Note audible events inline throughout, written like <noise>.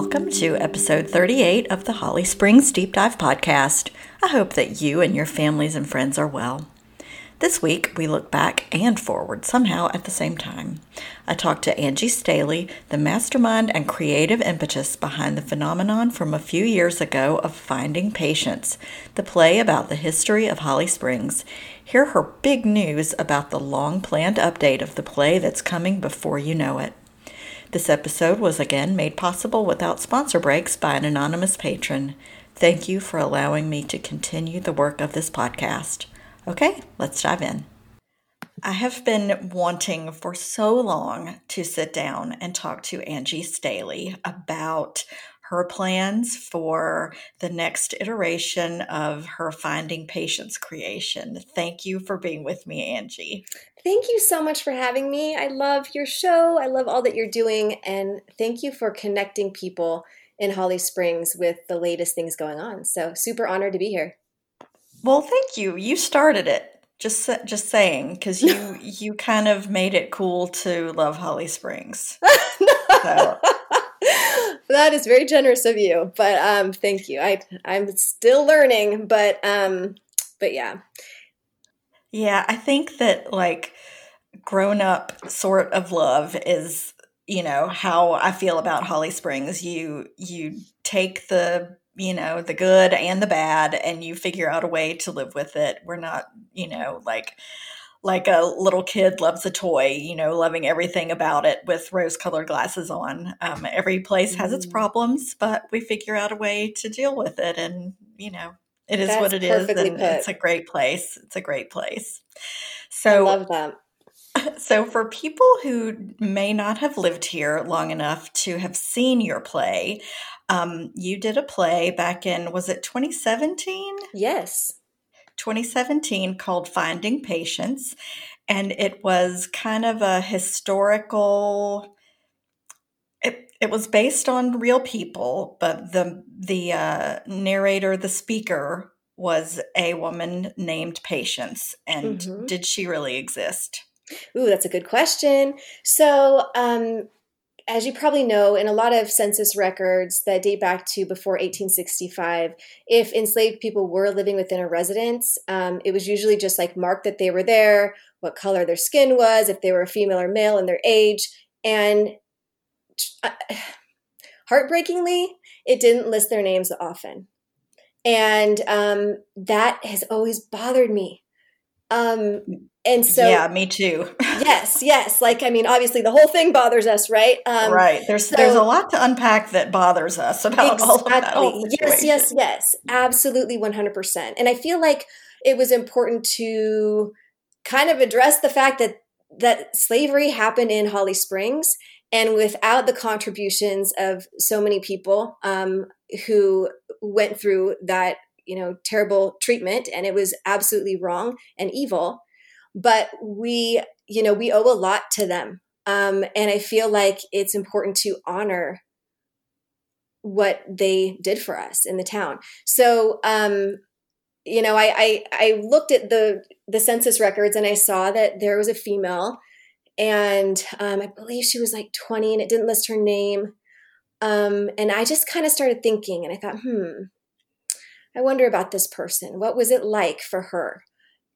Welcome to episode 38 of the Holly Springs Deep Dive Podcast. I hope that you and your families and friends are well. This week, we look back and forward somehow at the same time. I talked to Angie Staley, the mastermind and creative impetus behind the phenomenon from a few years ago of Finding Patience, the play about the history of Holly Springs. Hear her big news about the long planned update of the play that's coming before you know it. This episode was again made possible without sponsor breaks by an anonymous patron. Thank you for allowing me to continue the work of this podcast. Okay, let's dive in. I have been wanting for so long to sit down and talk to Angie Staley about her plans for the next iteration of her Finding Patience creation. Thank you for being with me, Angie. Thank you so much for having me. I love your show. I love all that you're doing. And thank you for connecting people in Holly Springs with the latest things going on. So, super honored to be here. Well, thank you. You started it. Just just saying cuz you <laughs> you kind of made it cool to love Holly Springs. <laughs> so that is very generous of you, but um, thank you. I I'm still learning, but um, but yeah, yeah. I think that like grown up sort of love is you know how I feel about Holly Springs. You you take the you know the good and the bad, and you figure out a way to live with it. We're not you know like like a little kid loves a toy, you know, loving everything about it with rose colored glasses on. Um, every place has its mm. problems, but we figure out a way to deal with it. And, you know, it is That's what it is. And put. it's a great place. It's a great place. So, I love that. <laughs> So, for people who may not have lived here long enough to have seen your play, um, you did a play back in, was it 2017? Yes. 2017 called Finding Patience. And it was kind of a historical. It, it was based on real people, but the the uh, narrator, the speaker, was a woman named Patience. And mm-hmm. did she really exist? Ooh, that's a good question. So, um, as you probably know, in a lot of census records that date back to before 1865, if enslaved people were living within a residence, um, it was usually just like marked that they were there, what color their skin was, if they were female or male, and their age. And uh, <sighs> heartbreakingly, it didn't list their names often. And um, that has always bothered me. Um, and so yeah me too. <laughs> Yes yes. Like i mean obviously the whole thing bothers us right? Um, right. There's so, there's a lot to unpack that bothers us about exactly. all of that whole yes yes yes. Absolutely 100% and i feel like it was important to kind of address the fact that that slavery happened in holly springs and without the contributions of so many people um, who went through that you know terrible treatment. And it was absolutely wrong and evil but we you know we owe a lot to them. Um, and i feel like it's important to honor what they did for us in the town. So um, you know I, I i looked at the the census records and i saw that there was a female and um, i believe she was like 20 and it didn't list her name. Um, and i just kind of started thinking and i thought hmm i wonder about this person. What was it like for her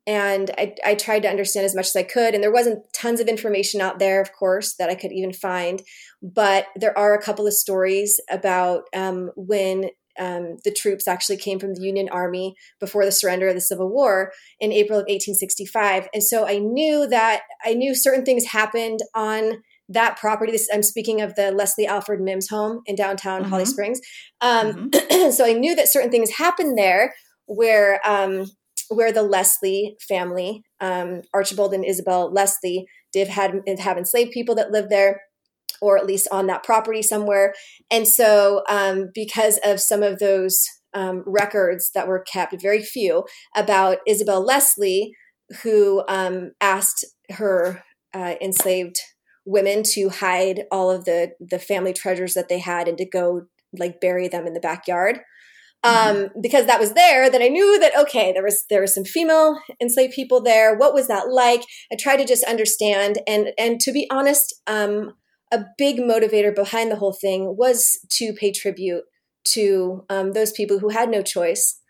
and I, I tried to understand as much as I could. And there wasn't tons of information out there, of course, that I could even find. But there are a couple of stories about um, when um, the troops actually came from the Union Army before the surrender of the Civil War in April of 1865. And so I knew that I knew certain things happened on that property. This, I'm speaking of the Leslie Alfred Mims home in downtown mm-hmm. Holly Springs. Um, mm-hmm. <clears throat> so I knew that certain things happened there where um, where the Leslie family, um, Archibald and Isabel Leslie, did have, enslaved people that lived there, or at least on that property somewhere. And so, um, because of some of those um, records that were kept, very few, about Isabel Leslie, who um, asked her uh, enslaved women to hide all of the the family treasures that they had and to go like bury them in the backyard um, mm-hmm. because that was there that I knew that okay there was there was some female enslaved people there what was that like I tried to just understand and and to be honest um, a big motivator behind the whole thing was to pay tribute to um, those people who had no choice,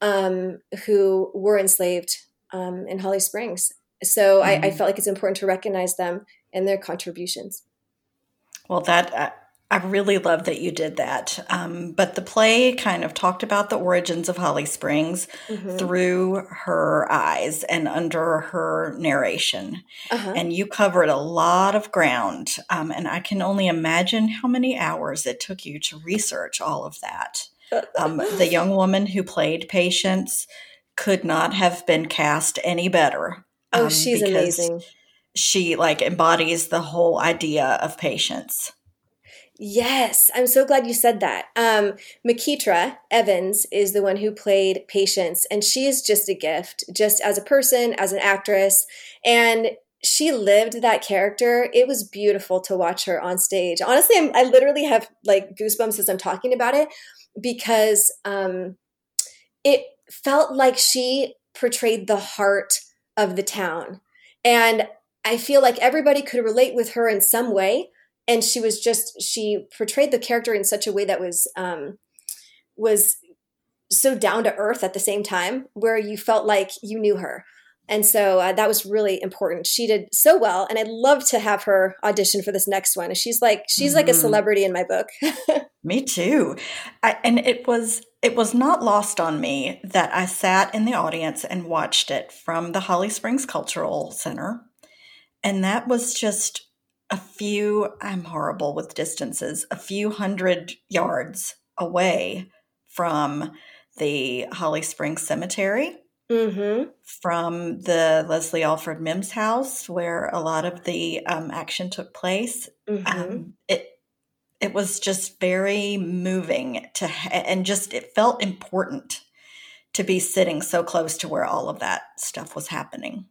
um, who were enslaved um, in Holly Springs. So mm-hmm. I, I, mm-hmm. felt like it's important to recognize them and their contributions. Well, that uh, I really love that you did that. Um, but the play kind of talked about the origins of Holly Springs mm-hmm. through her eyes and under her narration. Uh-huh. And you covered a lot of ground. Um, and I can only imagine how many hours it took you to research all of that. Um, the young woman who played Patience could not have been cast any better. Oh, um, she's amazing. She like embodies the whole idea of patience. Yes, I'm so glad you said that. Um, Makitra Evans is the one who played Patience, and she is just a gift, just as a person, as an actress. And she lived that character. It was beautiful to watch her on stage. Honestly, I'm, i literally have like goosebumps as I'm talking about it because um, it felt like she portrayed the heart of the town. And I feel like everybody could relate with her in some way and she was just she portrayed the character in such a way that was um was so down to earth at the same time where you felt like you knew her and so uh, that was really important she did so well and i'd love to have her audition for this next one she's like she's mm-hmm. like a mm-hmm. celebrity in my book <laughs> me too I, and it was it was not lost on me that i sat in the audience and watched it from the holly springs cultural center and that was just a few, I'm horrible with distances, a few hundred yards away from the Holly Springs Cemetery, mm-hmm. from the Leslie Alfred Mims house where a lot of the um, action took place. Mm-hmm. Um, it it was just very moving to and just it felt important to be sitting so close to where all of that stuff was happening.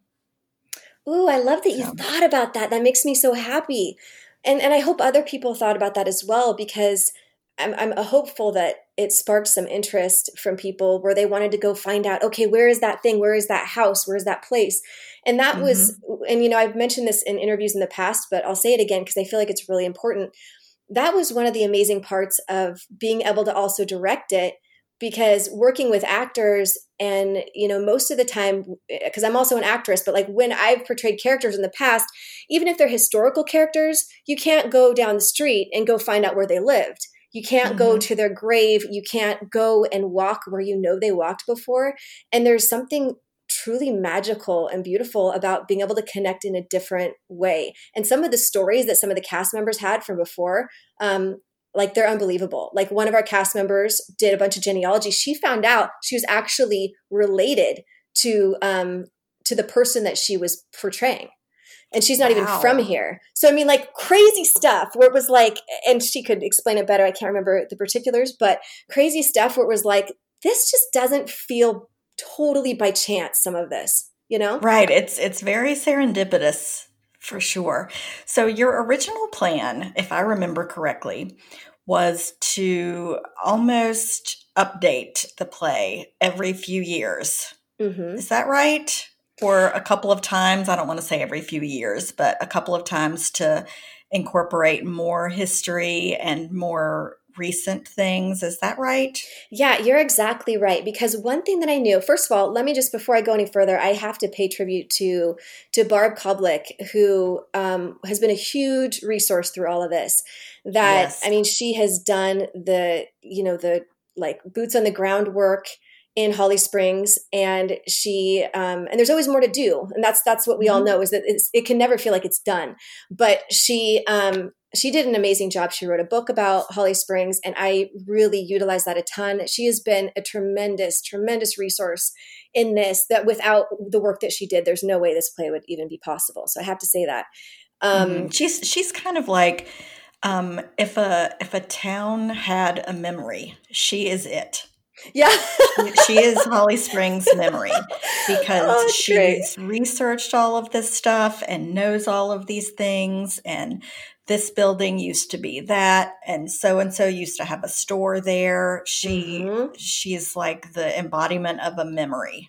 Ooh, I love that you thought about that. That makes me so happy. And and I hope other people thought about that as well because I'm I'm hopeful that it sparked some interest from people where they wanted to go find out, okay, where is that thing? Where is that house? Where is that place? And that mm-hmm. was and you know, I've mentioned this in interviews in the past, but I'll say it again because I feel like it's really important. That was one of the amazing parts of being able to also direct it because working with actors and you know most of the time because i'm also an actress but like when i've portrayed characters in the past even if they're historical characters you can't go down the street and go find out where they lived. You can't mm-hmm. go to their grave. You can't go and walk where you know they walked before. And there's something truly magical and beautiful about being able to connect in a different way. And some of the stories that some of the cast members had from before um, like they're unbelievable. Like one of our cast members did a bunch of genealogy. She found out she was actually related to um to the person that she was portraying. And she's not wow. even from here. So I mean like crazy stuff where it was like and she could explain it better. I can't remember the particulars, but crazy stuff where it was like this just doesn't feel totally by chance some of this, you know? Right. It's it's very serendipitous for sure. So, your original plan, if I remember correctly, was to almost update the play every few years. Mm-hmm. Is that right? Or a couple of times, I don't want to say every few years, but a couple of times to incorporate more history and more recent things. Is that right? Yeah, you're exactly right. Because one thing that I knew, first of all, let me just before I go any further, I have to pay tribute to to Barb Koblik, who um, has been a huge resource through all of this. That yes. I mean, she has done the you know the like boots on the ground work in Holly Springs, and she um, and there's always more to do, and that's that's what we mm-hmm. all know is that it can never feel like it's done. But she um, she did an amazing job. She wrote a book about Holly Springs, and I really utilized that a ton. She has been a tremendous, tremendous resource in this. That without the work that she did, there's no way this play would even be possible. So I have to say that. Um, mm-hmm. She's she's kind of like um, if a if a town had a memory, she is it. Yeah. she is Holly Springs memory <laughs> because oh, she's great. researched all of this stuff and knows all of these things and this building used to be that and so and so used to have a store there she mm-hmm. she's like the embodiment of a memory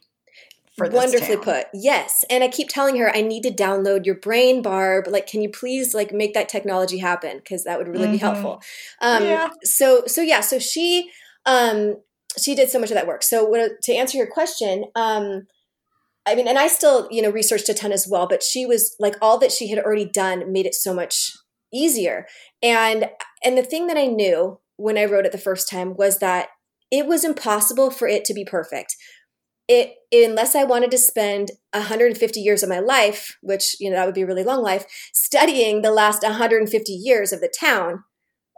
for this wonderfully town. put yes and i keep telling her i need to download your brain barb like can you please like make that technology happen because that would really be Mhm. helpful um Yeah. so so yeah so she um she did so much of that work. So what, to answer your question um i mean and i still you know researched a ton as well but she was like all that she had already done made it so much easier. And and the thing that i knew when i wrote it the first time was that it was impossible for it to be perfect. It unless I wanted to spend 150 years of my life, which you know that would be a really long life, studying the last 150 years of the town,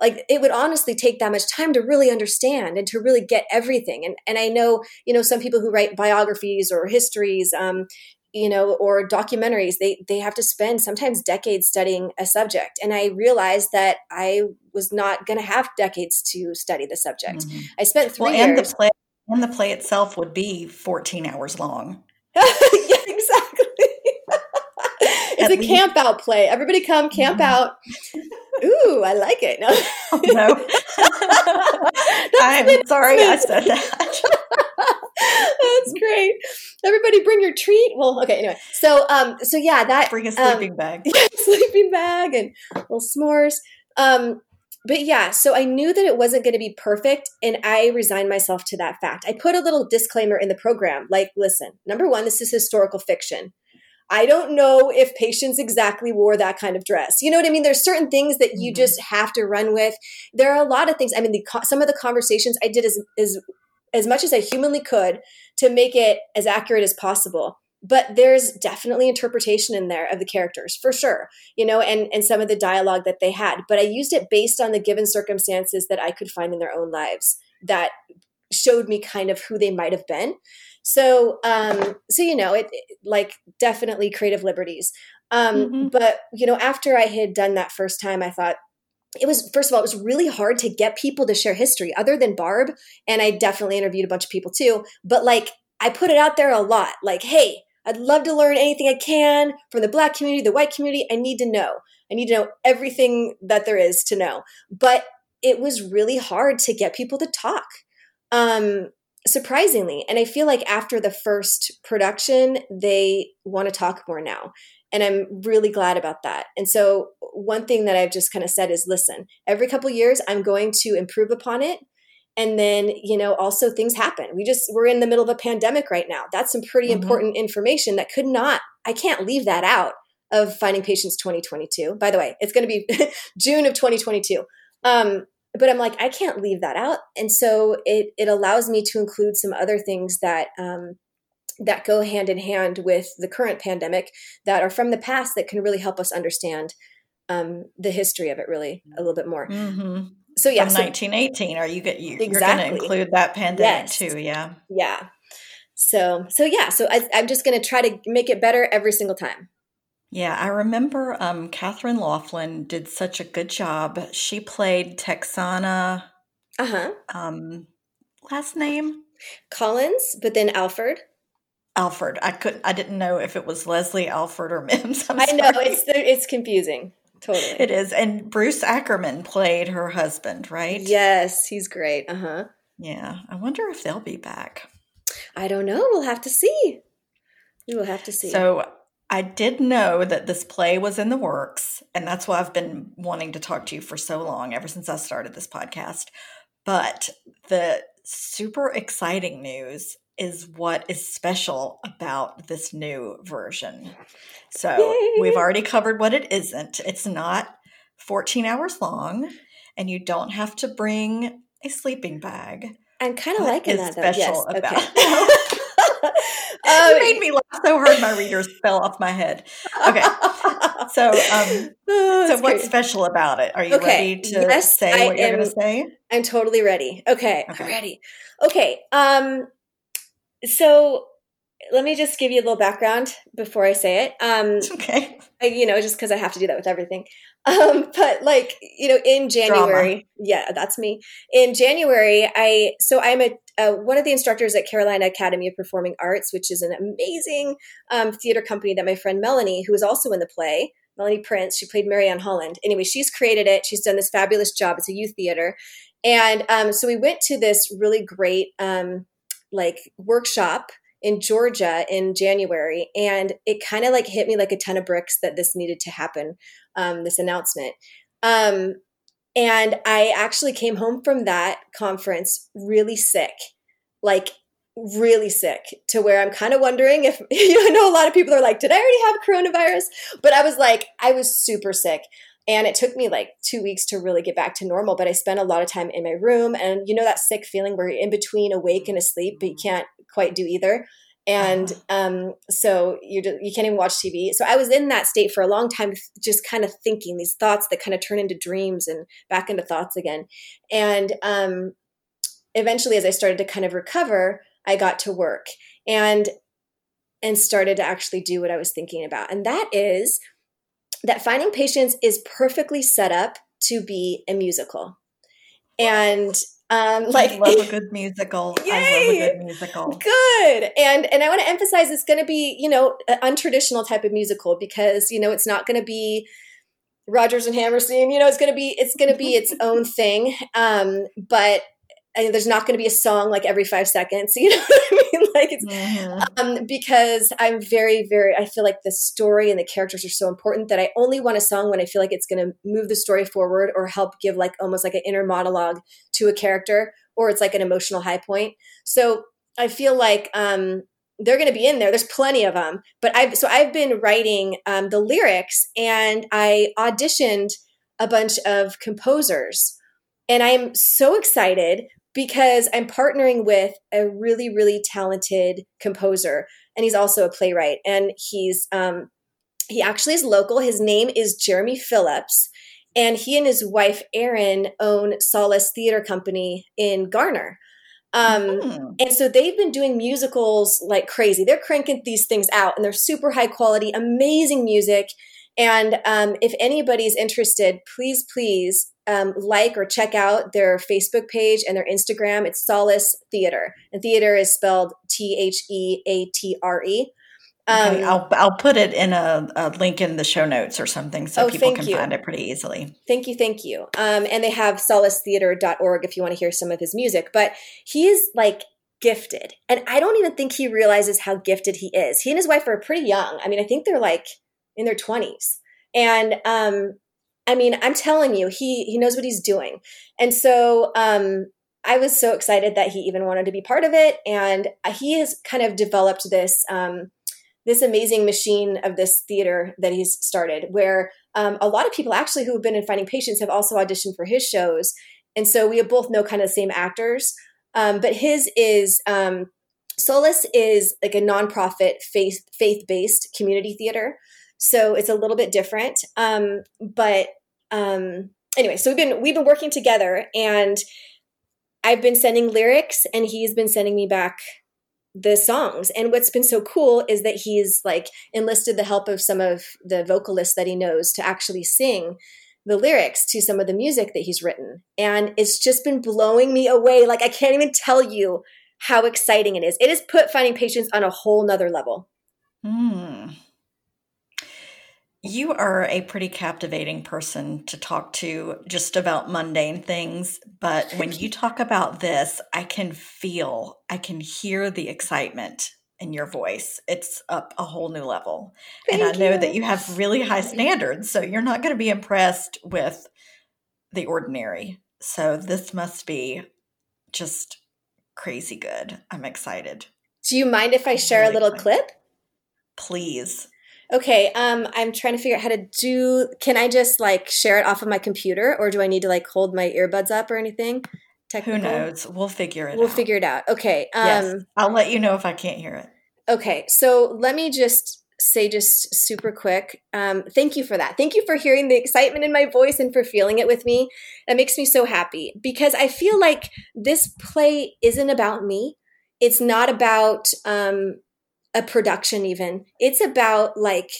like it would honestly take that much time to really understand and to really get everything. And and I know you know some people who write biographies or histories, um, you know, or documentaries, they they have to spend sometimes decades studying a subject. And I realized that I was not going to have decades to study the subject. Mhm. I spent three Well, and years. the play and the play itself would be 14 hours long. <laughs> yeah, exactly. It's a least. camp out play. Everybody come camp Mhm. out. Ooh, I like it. No. Oh, no. <laughs> <laughs> I'm sorry I said that. <laughs> That's great. Everybody bring your treat. Well, okay, anyway. So um so yeah, that Bring a um, sleeping bag. sleeping bag and little s'mores. Um, but yeah, so I knew that it wasn't going to be perfect, and I resigned myself to that fact. I put a little disclaimer in the program like, listen, number one, this is historical fiction. I don't know if Patience exactly wore that kind of dress. You know what I mean? There's certain things that you Mhm. just have to run with. There are a lot of things. I mean, the, some of the conversations I did as, as as much as I humanly could to make it as accurate as possible. But there's definitely interpretation in there of the characters for sure, you know, and and some of the dialogue that they had. But I used it based on the given circumstances that I could find in their own lives that showed me kind of who they might have been. So, um, so you know, it, it- like definitely creative liberties. Um, Mhm. But you know, after I had done that first time, I thought it was first of all, it was really hard to get people to share history other than Barb, and I definitely interviewed a bunch of people too. But like, I put it out there a lot, like, hey, I'd love to learn anything I can from the Black community, the White community. I need to know. I need to know everything that there is to know. But it was really hard to get people to talk. Um, surprisingly. And I feel like after the first production, they want to talk more now. And I'm really glad about that. And so, one thing that I've just kind of said is listen, every couple years, I'm going to improve upon it. And then, you know, also things happen. We just, we're in the middle of a pandemic right now. That's some pretty Mhm. important information that could not, I can't leave that out of Finding Patience 2022. By the way, it's going to be <laughs> June of 2022. Um, but I'm like, I can't leave that out. And so it, it allows me to include some other things that, um, that go hand in hand with the current pandemic that are from the past that can really help us understand um, the history of it really a little bit more. hmm So yeah, From so, 1918, are you get you, you're going to include that pandemic Yes. too? Yeah. yeah. So so yeah, so I, I'm just going to try to make it better every single time. Yeah, I remember um, Catherine Laughlin did such a good job. She played Texana. Uh huh. Um, last name Collins, but then Alfred. Alfred. I couldn't. I didn't know if it was Leslie Alfred or <laughs> Mims. I'm I know it's it's confusing. Totally. It is. And Bruce Ackerman played her husband, right? Yes, he's great. Uh huh. Yeah. I wonder if they'll be back. I don't know. We'll have to see. We will have to see. So I did know that this play was in the works, and that's why I've been wanting to talk to you for so long, ever since I started this podcast. But the super exciting news is what is special about this new version. So Yay. <laughs> we've already covered what it isn't. It's not 14 hours long, and you don't have to bring a sleeping bag. I'm kind of liking that though. special yes. about okay. <laughs> <laughs> <laughs> you made me laugh so hard my readers fell off my head. Okay. <laughs> So, um, Oh, so what's great. special about it? Are you Okay, ready to yes, say I what you're going am- to say? I'm totally ready. Okay, Okay. I'm ready. Okay. Um so let me just give you a little background before I say it. Um <laughs> Okay. I, you know, just because I have to do that with everything. <laughs> Um, but like, you know, in January, yeah, that's me. In January, I so I'm a uh, one of the instructors at Carolina Academy of Performing Arts, which is an amazing um, theater company that my friend Melanie, who is also in the play, Melanie Prince, she played Marianne Holland. Anyway, she's created it. She's done this fabulous job. It's a youth theater, and um, so we went to this really great um, like workshop in Georgia in January, and it kind of like hit me like a ton of bricks that this needed to happen, um, this announcement. Um, and I actually came home from that conference really sick, like really sick, to where I'm kind of wondering if, <laughs> you know, I know a lot of people are like, did I already have coronavirus? But I was like, I was super sick. And it took me like two weeks to really get back to normal. But I spent a lot of time in my room. And you know, that sick feeling where you're in between awake and asleep, but you can't quite do either. And uh-huh. um, so you you can't even watch TV. So I was in that state for a long time, just kind of thinking these thoughts that kind of turn into dreams and back into thoughts again. And um, eventually, as I started to kind of recover, I got to work and and started to actually do what I was thinking about, and that is that finding patience is perfectly set up to be a musical. And um, like <laughs> I love a good musical. Yay! I love a good musical. Good. And and I want to emphasize it's going to be, you know, an untraditional type of musical because, you know, it's not going to be Rodgers and Hammerstein, you know, it's going to be it's going to be its <laughs> own thing. Um, but I there's not going to be a song like every five seconds. <laughs> You know what I mean? Like it's mm-hmm. um, because I'm very, very. I feel like the story and the characters are so important that I only want a song when I feel like it's going to move the story forward or help give like almost like an inner monologue to a character, or it's like an emotional high point. So I feel like um, they're going to be in there. There's plenty of them. But I've so I've been writing um, the lyrics, and I auditioned a bunch of composers. And I'm so excited because I'm partnering with a really, really talented composer, and he's also a playwright. And he's um, he actually is local. His name is Jeremy Phillips, and he and his wife Erin own Solace Theatre Company in Garner. Um, mm. And so they've been doing musicals like crazy. They're cranking these things out, and they're super high quality, amazing music. And um, if anybody's interested, please, please um, like or check out their Facebook page and their Instagram. It's Solace Theatre, and theater is spelled T H E A T R E. Um, okay, I'll I'll put it in a, a, link in the show notes or something so oh, people can you. find it pretty easily. Thank you, thank you. Um, and they have solacetheater.org if you want to hear some of his music. But he's like gifted, and I don't even think he realizes how gifted he is. He and his wife are pretty young. I mean, I think they're like in their twenties, and um, I mean, I'm telling you, he he knows what he's doing. And so um, I was so excited that he even wanted to be part of it, and he has kind of developed this um, this amazing machine of this theater that he's started, where um, a lot of people actually who have been in Finding Patience have also auditioned for his shows, and so we both know kind of the same actors. Um, but his is um, Solace is like a nonprofit faith faith based community theater. So it's a little bit different. Um, but um, anyway, so we've been we've been working together, and I've been sending lyrics, and he's been sending me back the songs. And what's been so cool is that he's like enlisted the help of some of the vocalists that he knows to actually sing the lyrics to some of the music that he's written. And it's just been blowing me away. Like I can't even tell you how exciting it is. It has put finding patience on a whole nother level. Mm. You are a pretty captivating person to talk to just about mundane things. But when you talk about this, I can feel, I can hear the excitement in your voice. It's up a whole new level. Thank and I know you. that you have really high standards. So you're not going to be impressed with the ordinary. So this must be just crazy good. I'm excited. Do you mind if I share really a little excited. clip? Please. Okay, um, I'm trying to figure out how to do. Can I just like share it off of my computer, or do I need to like hold my earbuds up or anything? Technical? Who knows? We'll figure it. We'll out. figure it out. Okay. Um, yes, I'll let you know if I can't hear it. Okay, so let me just say just super quick. Um, thank you for that. Thank you for hearing the excitement in my voice and for feeling it with me. That makes me so happy because I feel like this play isn't about me. It's not about um, a production even it's about like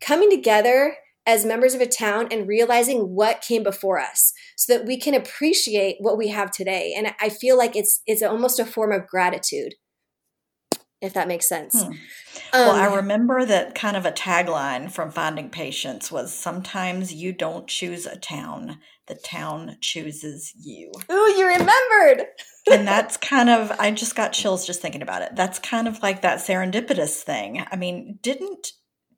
coming together as members of a town and realizing what came before us so that we can appreciate what we have today and i feel like it's it's almost a form of gratitude if that makes sense. Hmm. well, I um, remember that kind of a tagline from Finding Patience was sometimes you don't choose a town, the town chooses you. Ooh, you remembered. <laughs> and that's kind of, I just got chills just thinking about it. That's kind of like that serendipitous thing. I mean, didn't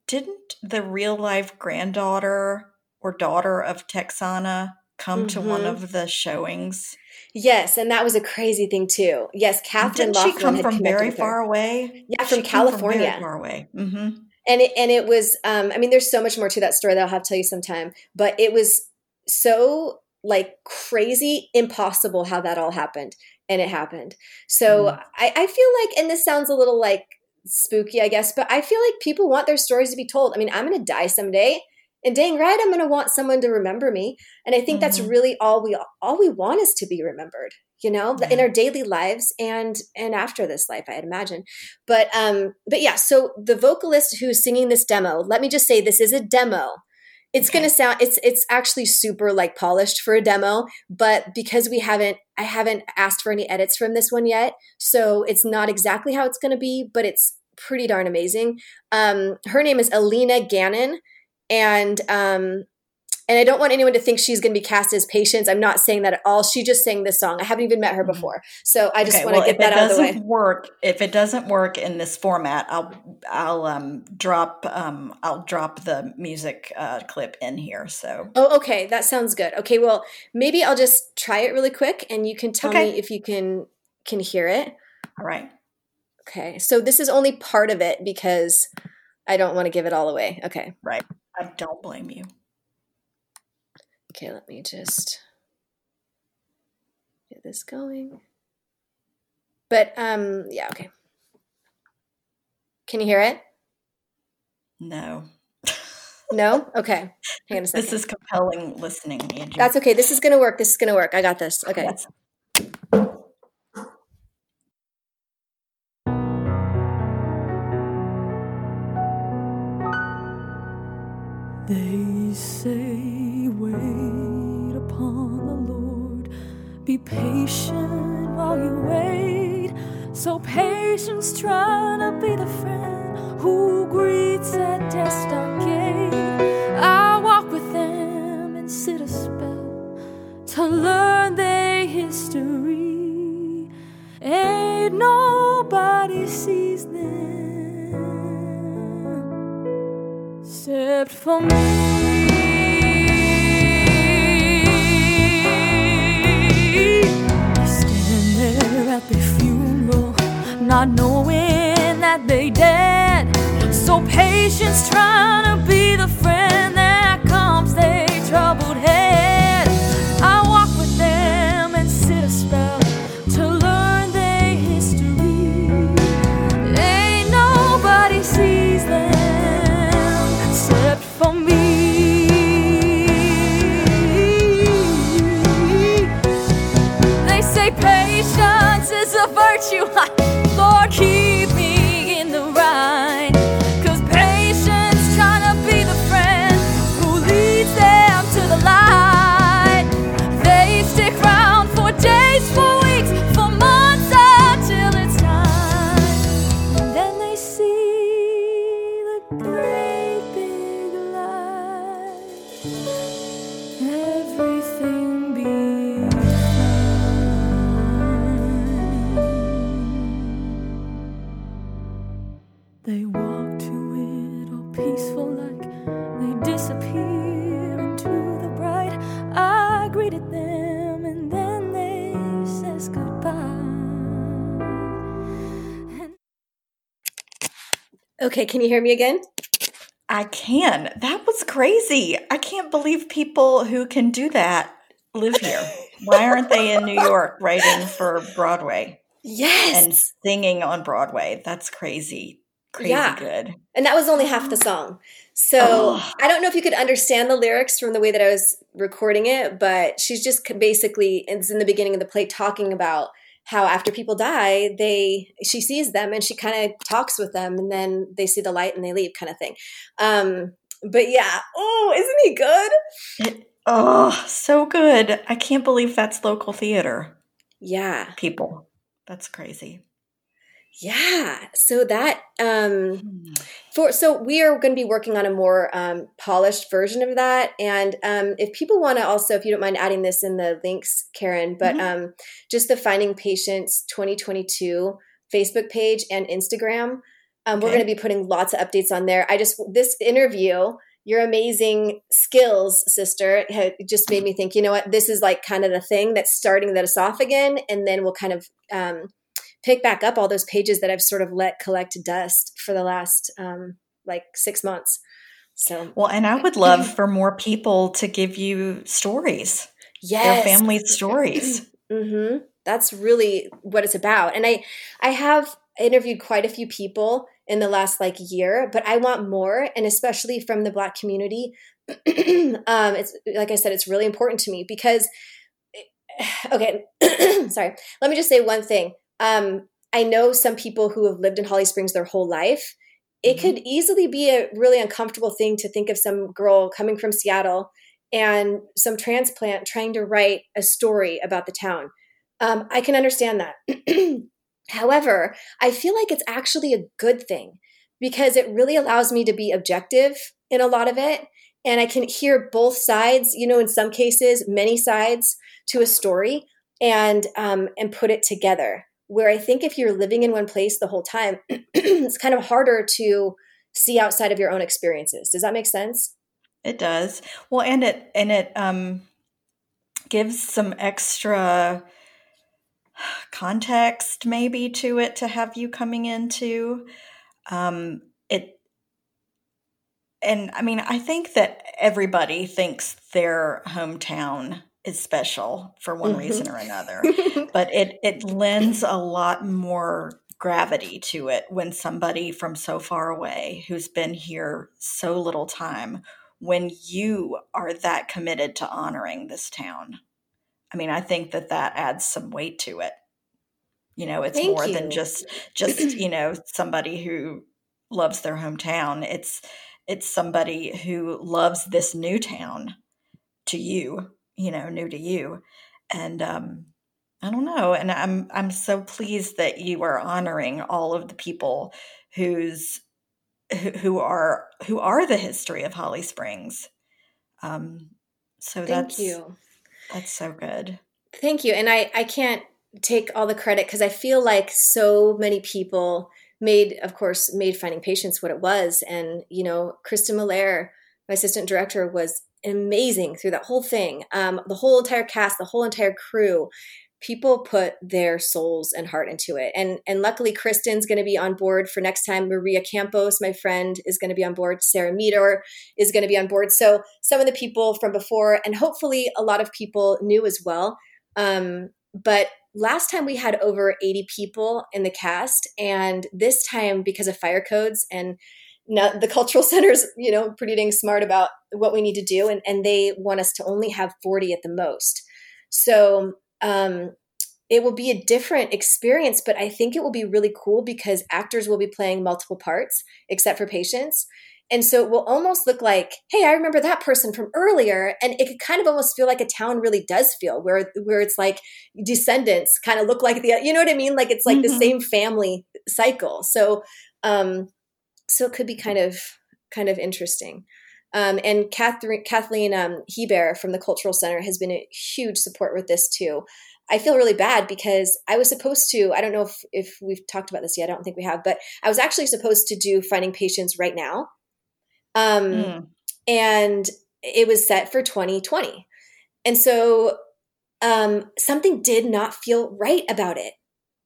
didn't the real life granddaughter or daughter of Texana come mm-hmm. to one mm-hmm. of the showings? Yes, and that was a crazy thing too. Yes, Catherine Didn't she come from very far away? Yeah, from she California. From far away. Mm-hmm. And it, and it was. Um, I mean, there's so much more to that story that I'll have to tell you sometime. But it was so like crazy, impossible how that all happened, and it happened. So mm. I, I feel like, and this sounds a little like spooky, I guess, but I feel like people want their stories to be told. I mean, I'm going to die someday and dang right i'm going to want someone to remember me and i think mm-hmm. that's really all we all we want is to be remembered you know yeah. in our daily lives and and after this life i'd imagine but um but yeah so the vocalist who's singing this demo let me just say this is a demo it's okay. going to sound it's it's actually super like polished for a demo but because we haven't i haven't asked for any edits from this one yet so it's not exactly how it's going to be but it's pretty darn amazing um her name is alina gannon and um and I don't want anyone to think she's going to be cast as Patience. I'm not saying that at all. She just sang this song. I haven't even met her mm-hmm. before, so I just okay, want to well, get that out of the way. Work if it doesn't work in this format, I'll I'll um, drop um, I'll drop the music uh, clip in here. So oh, okay, that sounds good. Okay, well maybe I'll just try it really quick, and you can tell okay. me if you can can hear it. All right. Okay, so this is only part of it because I don't want to give it all away. Okay. Right. I don't blame you. Okay, let me just get this going. But um yeah, okay. Can you hear it? No. <laughs> no? Okay. Hang on a second. This is compelling listening, Angie. That's okay. This is gonna work. This is gonna work. I got this. Okay. Patience trying to be the friend who greets at death's dark gate. I walk with them and sit a spell to learn their history. Ain't nobody sees them except for me. Not knowing that they dead. So patience trying to be the friend that calms their troubled head. I walk with them and sit a spell to learn their history. Ain't nobody sees them. Except for me. They say patience is a virtue. Okay, can you hear me again? I can. That was crazy. I can't believe people who can do that live here. Why aren't they in New York writing for Broadway? Yes. And singing on Broadway. That's crazy crazy yeah. good. And that was only half the song. So oh. I don't know if you could understand the lyrics from the way that I was recording it, but she's just basically it's in the beginning of the play talking about how after people die, they she sees them and she kind of talks with them, and then they see the light and they leave, kind of thing. Um, but yeah, oh, isn't he good? It, oh, so good! I can't believe that's local theater. Yeah, people, that's crazy. Yeah. So that um Hmm. for so we are going to be working on a more um polished version of that and um if people want to also if you don't mind adding this in the links Karen but Mhm. um just the Finding Patience 2022 Facebook page and Instagram um we're going to be putting lots of updates on there. I just this interview your amazing skills, sister, just made me think, you know what, this is like kind of the thing that's starting us off again. And then we'll kind of um, pick back up all those pages that I've sort of let collect dust for the last um, like six months. So, Well, and I would love for more people to give you stories, yes. their family stories. <clears throat> mm-hmm. That's really what it's about. And I, I have interviewed quite a few people in the last like year, but I want more, and especially from the Black community. <clears throat> um, it's like I said, it's really important to me because. <sighs> Okay, <clears throat> sorry. Let me just say one thing. Um, I know some people who have lived in Holly Springs their whole life. It Mhm. could easily be a really uncomfortable thing to think of some girl coming from Seattle and some transplant trying to write a story about the town. Um, I can understand that. <clears throat> However, I feel like it's actually a good thing because it really allows me to be objective in a lot of it. And I can hear both sides, you know, in some cases, many sides to a story and um, and put it together. Where I think if you're living in one place the whole time, <clears throat> it's kind of harder to see outside of your own experiences. Does that make sense? It does. Well, and it and it um gives some extra context maybe to it to have you coming into um it and I mean, I think that everybody thinks their hometown is special for one Mhm. reason or another. <laughs> but it it lends a lot more gravity to it when somebody from so far away who's been here so little time when you are that committed to honoring this town i mean i think that that adds some weight to it you know it's Thank more you. than just just you know somebody who loves their hometown it's it's somebody who loves this new town to you you know new to you and um I don't know, and I'm I'm so pleased that you are honoring all of the people who's who who are who are the history of Holly Springs. Um, so Thank that's you. that's so good. Thank you. And I, I can't take all the credit because I feel like so many people made, of course, made Finding Patience what it was. And, you know, Kristen Miller, my assistant director, was amazing through that whole thing. Um, the whole entire cast, the whole entire crew, people put their souls and heart into it. And and luckily Kristen's going to be on board for next time. Maria Campos, my friend, is going to be on board. Sarah Meador is going to be on board. So some of the people from before, and hopefully a lot of people new as well. Um, but last time we had over 80 people in the cast, and this time because of fire codes and now the cultural <laughs> center's you know pretty dang smart about what we need to do and, and they want us to only have 40 at the most. So um, it will be a different experience but i think it will be really cool because actors will be playing multiple parts except for Patience. And so it will almost look like hey i remember that person from earlier and it could kind of almost feel like a town really does feel where where it's like descendants kind of look like the you know what i mean? Like it's like the Mhm. same family cycle. So um so it could be kind of kind of interesting um, and Catherine, Kathleen um, Heber from the Cultural Center has been a huge support with this too. I feel really bad because I was supposed to. I don't know if if we've talked about this yet. I don't think we have, but I was actually supposed to do Finding Patience right now, um, Mm. and it was set for 2020, and so um, something did not feel right about it,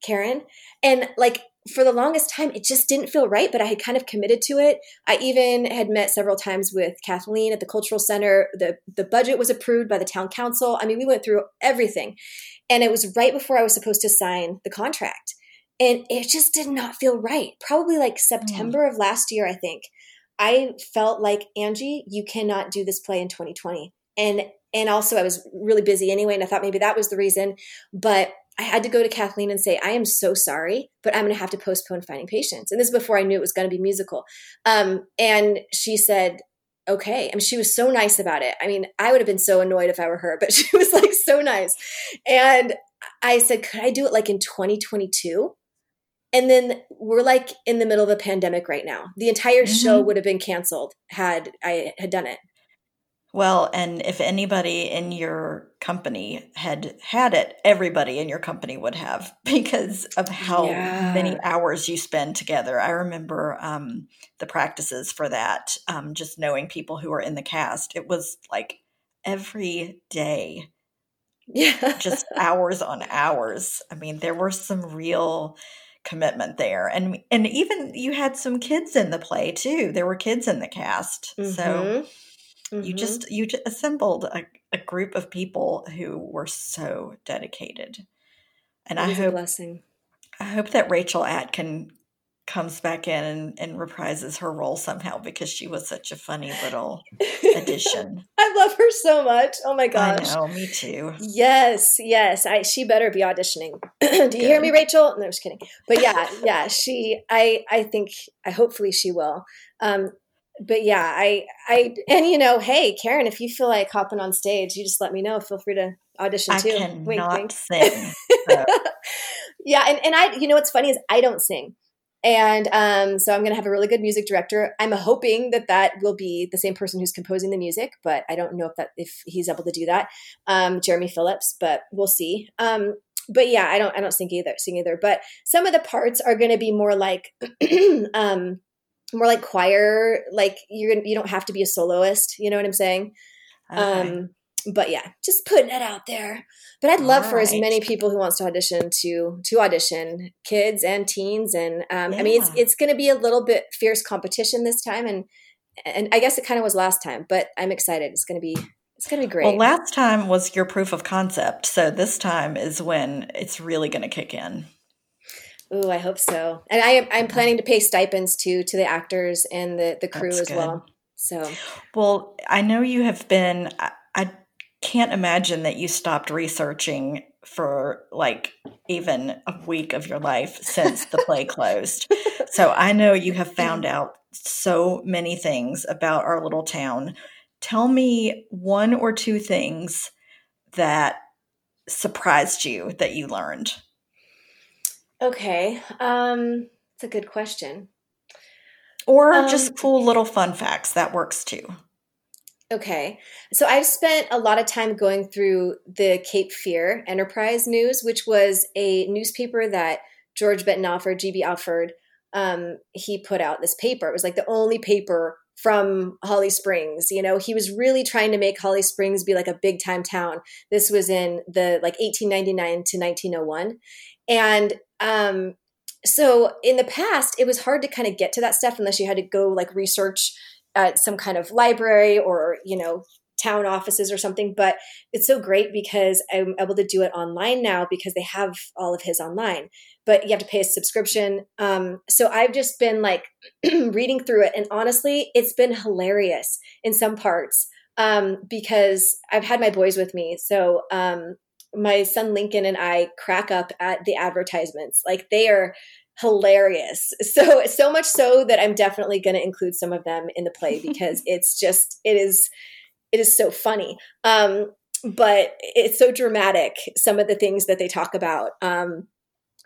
Karen, and like for the longest time, it just didn't feel right, but I had kind of committed to it. I even had met several times with Kathleen at the Cultural Center. The, the budget was approved by the town council. I mean, we went through everything. And it was right before I was supposed to sign the contract. And it just did not feel right. Probably like hmm. September of last year, I think. I felt like, Angie, you cannot do this play in 2020. And and also I was really busy anyway, and I thought maybe that was the reason. But I had to go to Kathleen and say, I am so sorry, but I'm going to have to postpone Finding Patience. And this is before I knew it was going to be musical. Um, and she said, okay. I mean, she was so nice about it. I mean, I would have been so annoyed if I were her, but <laughs> she was like so nice. And I said, could I do it like in 2022? and then we're like in the middle of a pandemic right now. The entire mm-hmm. show would have been canceled had I had done it. Well, and if anybody in your company had had it, everybody in your company would have <laughs> because of how yeah. many hours you spend together. I remember um, the practices for that, um, just knowing people who are in the cast. It was like every day yeah just hours on hours i mean there were some real commitment there and and even you had some kids in the play too there were kids in the cast mm-hmm. so mm-hmm. you just you just assembled a, a group of people who were so dedicated and i hope blessing i hope that rachel atkin comes back in and, and, reprises her role somehow because she was such a funny little <laughs> addition. I love her so much. Oh my gosh. I know, me too. Yes, yes. I she better be auditioning. <clears throat> Do you hear me, Rachel? No, I'm just kidding. But yeah, yeah, she I I think I hopefully she will. Um but yeah, I I and you know, hey, Karen, if you feel like hopping on stage, you just let me know. Feel free to audition I too. Cannot wink, wink. sing. So. <laughs> yeah, and, and I you know what's funny is I don't sing. And um, so I'm going to have a really good music director. I'm hoping that that will be the same person who's composing the music, but I don't know if that if he's able to do that. Um, Jeremy Phillips, but we'll see. Um, but yeah, I don't I don't sing either sing either. But some of the parts are going to be more like <clears throat> um, more like choir. Like you're you don't have to be a soloist. You know what I'm saying? Okay. Um, but yeah, just putting it out there. But I'd love All for right. as many people who wants to audition to to audition, kids and teens, and um, yeah. I mean it's it's going to be a little bit fierce competition this time, and and I guess it kind of was last time, but I'm excited. It's going to be it's going to be great. Well, last time was your proof of concept, so this time is when it's really going to kick in. Oh, I hope so. And I am I'm planning to pay stipends to to the actors and the the crew That's as good. well. So, well, I know you have been. I, I can't imagine that you stopped researching for like even a week of your life since the play <laughs> closed. So I know you have found out so many things about our little town. Tell me one or two things that surprised you that you learned. Okay. Um it's a good question. Or um, just cool little fun facts that works too. Okay. So I've spent a lot of time going through the Cape Fear Enterprise News, which was a newspaper that George Benton Alford, G.B. Alford, um, he put out this paper. It was like the only paper from Holly Springs. You know, he was really trying to make Holly Springs be like a big time town. This was in the like 1899 to 1901. And um, so in the past, it was hard to kind of get to that stuff unless you had to go like research at some kind of library or you know town offices or something but it's so great because i'm able to do it online now because they have all of his online but you have to pay a subscription. Um, so i've just been like <clears throat> reading through it and honestly it's been hilarious in some parts um, because i've had my boys with me so um, my son lincoln and i crack up at the advertisements like they are hilarious. <laughs> So so much so that I'm definitely going to include some of them in the play <laughs> because it's just it is it is so funny. Um, but it's so dramatic. Some of the things that they talk about. Um,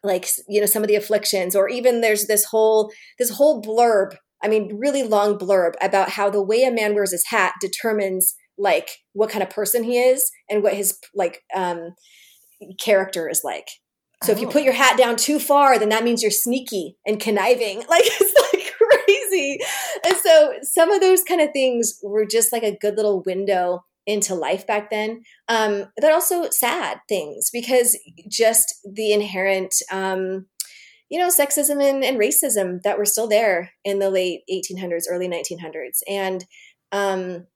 like you know some of the afflictions or even there's this whole this whole blurb i mean really long blurb about how the way a man wears his hat determines like what kind of person he is and what his like um character is like so oh. if you put oh. your hat down too far, then that means you're sneaky and conniving. <laughs> Like it's like crazy. And so some of those kind of things were just like a good little window into life back then. Um, but also sad things because just the inherent, um, you know, sexism and, and, racism that were still there in the late 1800s, early 1900s. And um,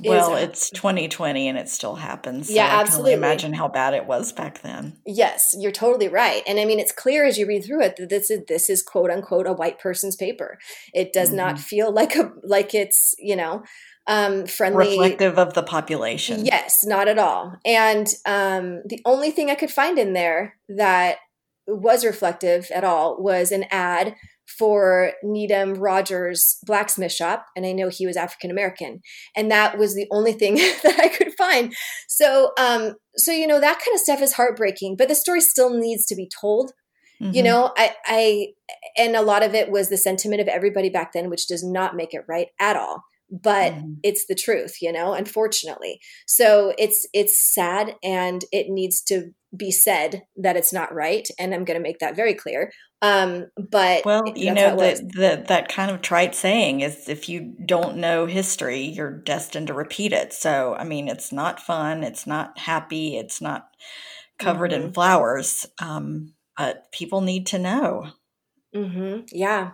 well, it's 2020 and it still happens. So yeah, absolutely. imagine how bad it was back then. Yes, you're totally right. And I mean, it's clear as you read through it that this is this is quote unquote a white person's paper. It does mm-hmm. not feel like a like it's you know um, friendly, reflective of the population. Yes, not at all. And um, the only thing I could find in there that was reflective at all was an ad for Needham Rogers blacksmith shop, and I know he was African American, and that was the only thing <laughs> that I could find. So, um, so you know that kind of stuff is heartbreaking, but the story still needs to be told. Mm-hmm. You know, I, I, and a lot of it was the sentiment of everybody back then, which does not make it right at all. But mm-hmm. it's the truth, you know, unfortunately. So it's it's sad and it needs to be said that it's not right. And I'm gonna make that very clear. Um, but well, you know that that kind of trite saying is if you don't know history, you're destined to repeat it. So I mean, it's not fun, it's not happy, it's not covered mm-hmm. in flowers. Um, but people need to know. Mm-hmm. Yeah.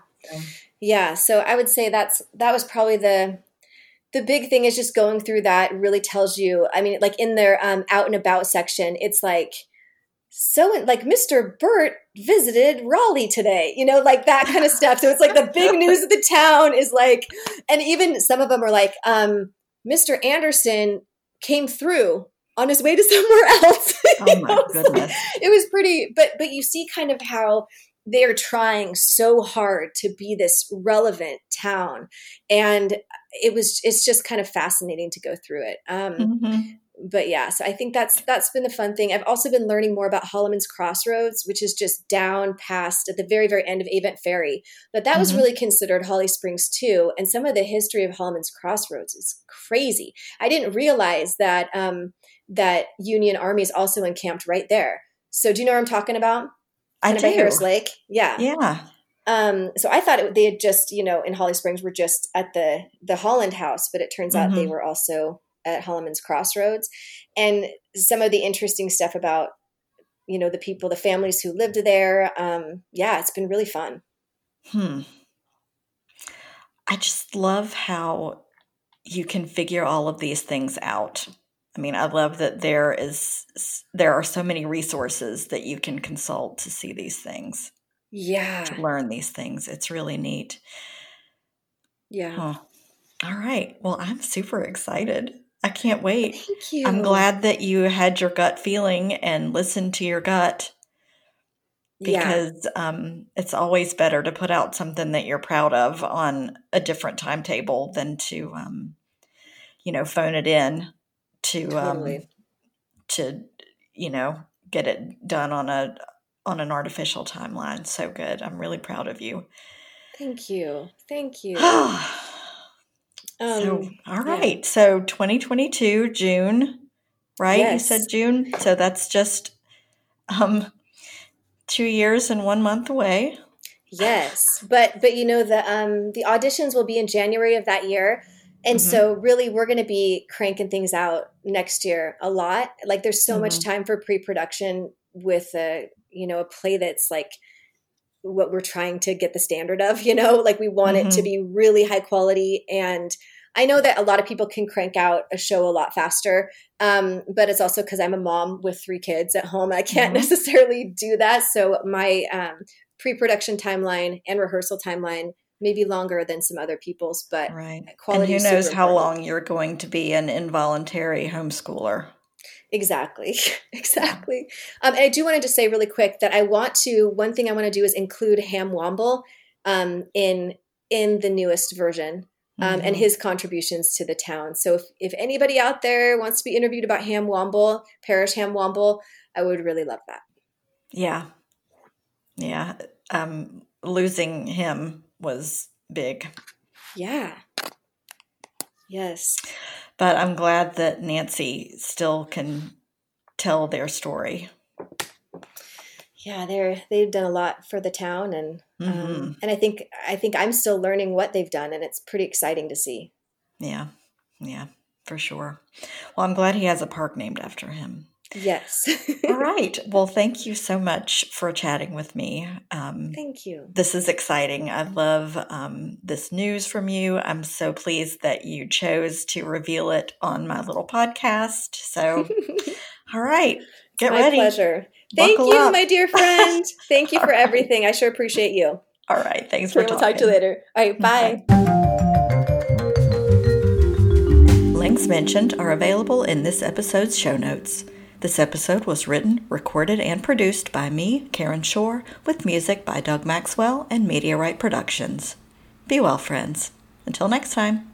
Yeah. So I would say that's that was probably the the big thing is just going through that really tells you. I mean, like in their um, out and about section, it's like so like Mr. Burt visited Raleigh today, you know, like that kind of stuff. So it's like the big news of the town is like, and even some of them are like, um, Mr. Anderson came through on his way to <laughs> somewhere else. <laughs> oh my goodness. it was pretty, but but you see kind of how they're trying so hard to be this relevant town and it was it's just kind of fascinating to go through it um, mm-hmm. but yeah so i think that's that's been the fun thing i've also been learning more about holleman's crossroads which is just down past at the very very end of avent ferry but that mm-hmm. was really considered holly springs too and some of the history of holleman's crossroads is crazy i didn't realize that um, that union armies also encamped right there so do you know what i'm talking about I do. Harris Lake. Yeah. Yeah. Um, so I thought it, they had just, you know, in Holly Springs were just at the the Holland House, but it turns mm-hmm. out they mm-hmm. were also at Holleman's Crossroads. And some of the interesting stuff about, you know, the people, the families who lived there. Um, yeah, it's been really fun. Hmm. I just love how you can figure all of these things out. I mean, I love that there is there are so many resources that you can consult to see these things. Yeah. To learn these things. It's really neat. Yeah. Oh. All right. Well, I'm super excited. I can't wait. Thank you. I'm glad that you had your gut feeling and listened to your gut because yeah. um, it's always better to put out something that you're proud of on a different timetable than to, um, you know, phone it in to um, totally. um, to you know get it done on a on an artificial timeline. So good. I'm really proud of you. Thank you. Thank you. <sighs> um, so all right. Yeah. So 2022 June, right? Yes. You said June. So that's just um 2 years and 1 month away. Yes. But but you know the um the auditions will be in January of that year. And mm-hmm. so, really, we're going to be cranking things out next year a lot. Like, there's so mm-hmm. much time for pre-production with a you know a play that's like what we're trying to get the standard of. <laughs> You know, like we want mm-hmm. it to mm-hmm. be really high quality. And I know that a lot of people can crank out a show a lot faster, um, but it's also because I'm a mom with three kids at home. I can't <laughs> mm-hmm. necessarily do that. So my um, pre-production timeline and rehearsal timeline maybe longer than some other people's, but right. quality. And who knows how long you're going to be an involuntary homeschooler. Exactly, <laughs> exactly. Um, and I do wanted to just say really quick that I want to. One thing I want to do is include Ham Womble um, in in the newest version. Um, mm-hmm. and his contributions to the town. So if, if anybody out there wants to be interviewed about Ham Womble, Parish Ham Womble, I would really love that. Yeah. Yeah. Um, losing him was big. Yeah. Yes. But I'm glad that Nancy still can tell their story. Yeah, they're they've done a lot for the town, and um, mm-hmm. um, and I think I think I'm still learning what they've done, and it's pretty exciting to see. Yeah, yeah, for sure. Well, I'm glad he has a park named after him. Yes. All <laughs> right. Well, thank you so much for chatting with me. Um, thank you. This is exciting. I love um, this news from you. I'm so pleased that you chose to reveal it on my little podcast. So, <laughs> all right. Get my ready. pleasure. Thank Buckle you, up. my dear <laughs> friend. Thank you for right. everything. I sure appreciate you. All right. Thanks for okay, talking. We'll talk to you later. All right. Bye. bye. Links mentioned are available in this episode's show notes. This episode was written, recorded, and produced by me, Karen Shore, with music by Doug Maxwell and Media Right Productions. Be well, friends. Until next time.